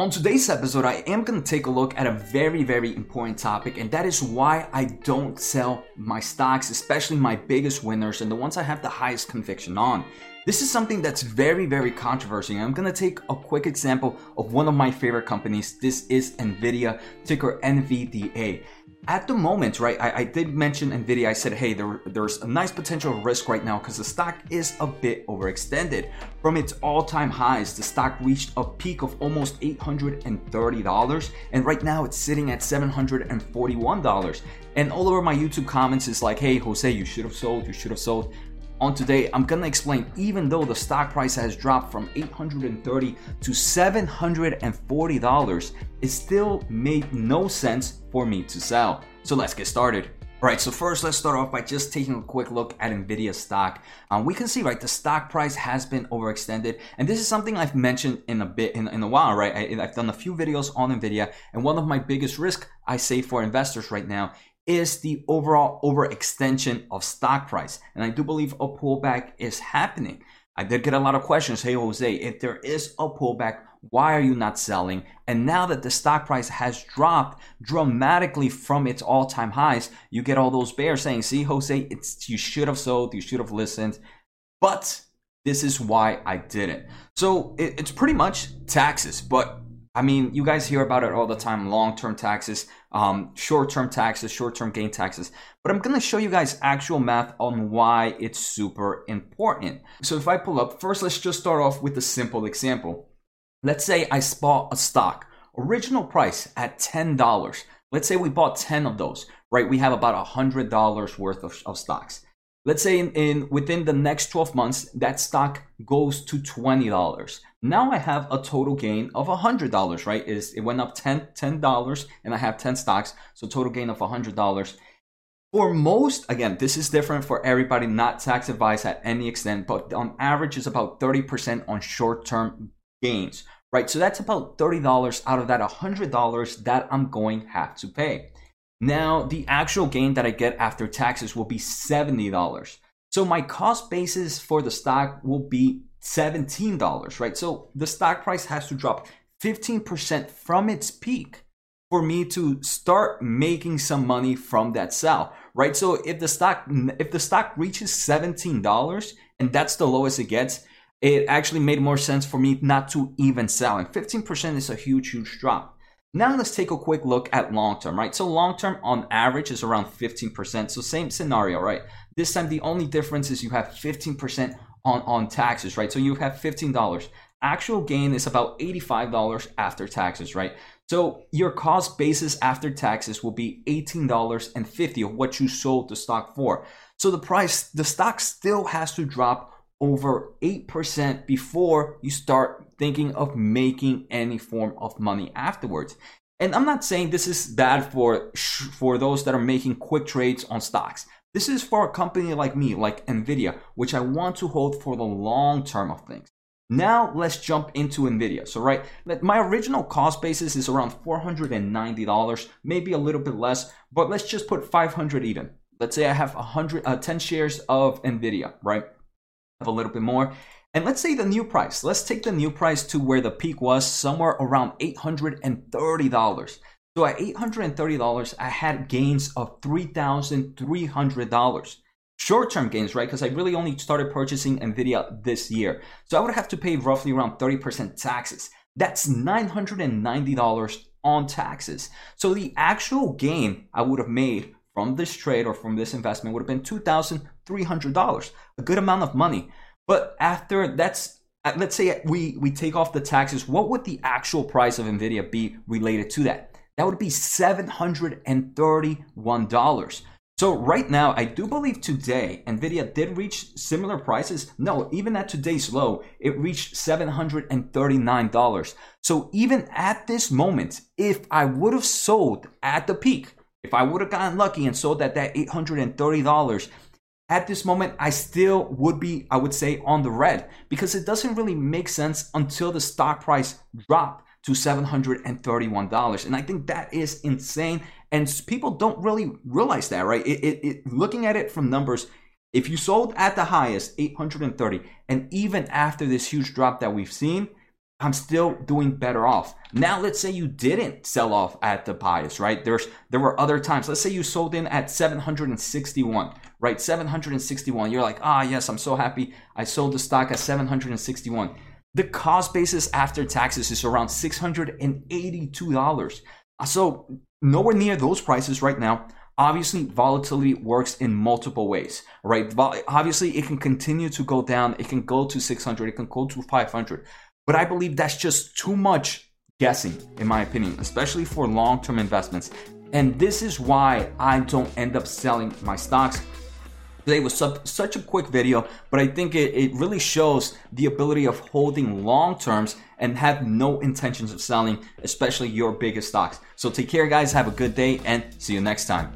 On today's episode, I am going to take a look at a very, very important topic, and that is why I don't sell my stocks, especially my biggest winners and the ones I have the highest conviction on. This is something that's very, very controversial. I'm to take a quick example of one of my favorite companies. This is NVIDIA, ticker NVDA at the moment, right, I, I, did mention NVIDIA. I said, hey, there, there's a nice potential risk right now because the stock is a bit overextended. From its all time highs, the stock reached a peak of almost $830, and right now it's sitting at $741. And all over my YouTube comments is like, hey, Jose, you should have sold, you should have sold. On today, I'm gonna explain even though the stock price has dropped from 830 to $740, it still made no sense for me to sell. So let's get started. Alright, so first let's start off by just taking a quick look at Nvidia stock. Um, we can see, right, the stock price has been overextended, and this is something I've mentioned in a bit, in, in a while, right? I, I've done a few videos on Nvidia, and one of my biggest risks I say for investors right now is the overall overextension of stock price. And I do believe a pullback is happening. I did get a lot of questions. Hey, Jose, if there is a pullback, why are you not selling? And now that the stock price has dropped dramatically from its all time highs, you get all those bears saying, see, Jose, it's, you should have sold, you should have listened. But this is why I didn't. So it, it's pretty much taxes, but I mean, you guys hear about it all the time long term taxes, um, short term taxes, short term gain taxes. But I'm going to show you guys actual math on why it's super important. So if I pull up, first let's just start off with a simple example. Let's say I bought a stock, original price at $10. Let's say we bought 10 of those, right? We have about $100 worth of, of stocks. Let's say in, in within the next 12 months, that stock goes to $20. Now I have a total gain of $100, right? Is it went up 10 $10 and I have 10 stocks, so total gain of $100. For most, again, this is different for everybody, not tax advised at any extent, but on average is about 30% on short-term gains, right? So that's about $30 out of that $100 that I'm going have to pay. Now, the actual gain that I get after taxes will be $70. So my cost basis for the stock will be $17, right? So the stock price has to drop 15% from its peak for me to start making some money from that sell, right? So if the stock if the stock reaches $17 and that's the lowest it gets, it actually made more sense for me not to even sell. And 15% is a huge, huge drop. Now let's take a quick look at long term, right? So long term on average is around 15%. So same scenario, right? This time the only difference is you have 15% on, on taxes, right? So you have $15. Actual gain is about $85 after taxes, right? So your cost basis after taxes will be $18.50 of what you sold the stock for. So the price, the stock still has to drop over 8% before you start thinking of making any form of money afterwards. And I'm not saying this is bad for for those that are making quick trades on stocks. This is for a company like me, like Nvidia, which I want to hold for the long term of things. Now let's jump into Nvidia. So right, my original cost basis is around $490, maybe a little bit less, but let's just put 500 even. Let's say I have 100 uh, 10 shares of Nvidia, right? A little bit more. And let's say the new price. Let's take the new price to where the peak was, somewhere around $830. So at $830, I had gains of $3,300. Short term gains, right? Because I really only started purchasing NVIDIA this year. So I would have to pay roughly around 30% taxes. That's $990 on taxes. So the actual gain I would have made from this trade or from this investment would have been $2,300, a good amount of money. But after that's, uh, let's say we, we take off the taxes, what would the actual price of NVIDIA be related to that? that would be $731. So right now, I do believe today Nvidia did reach similar prices. No, even at today's low, it reached $739. So even at this moment, if I would have sold at the peak, if I would have gotten lucky and sold at that $830, at this moment, I still would be, I would say, on the red because it doesn't really make sense until the stock price dropped to $731. And I think that is insane. And people don't really realize that, right? It, it, it, looking at it from numbers, if you sold at the highest, 830, and even after this huge drop that we've seen, I'm still doing better off. Now, let's say you didn't sell off at the bias, right? There's there were other times. Let's say you sold in at 761, right? 761. You're like, ah, yes, I'm so happy. I sold the stock at 761. The cost basis after taxes is around $682. So nowhere near those prices right now. Obviously, volatility works in multiple ways, right? Obviously, it can continue to go down. It can go to 600. It can go to 500. But I believe that's just too much guessing, in my opinion, especially for long term investments. And this is why I don't end up selling my stocks. Today was such a quick video, but I think it, it really shows the ability of holding long terms and have no intentions of selling, especially your biggest stocks. So take care, guys. Have a good day and see you next time.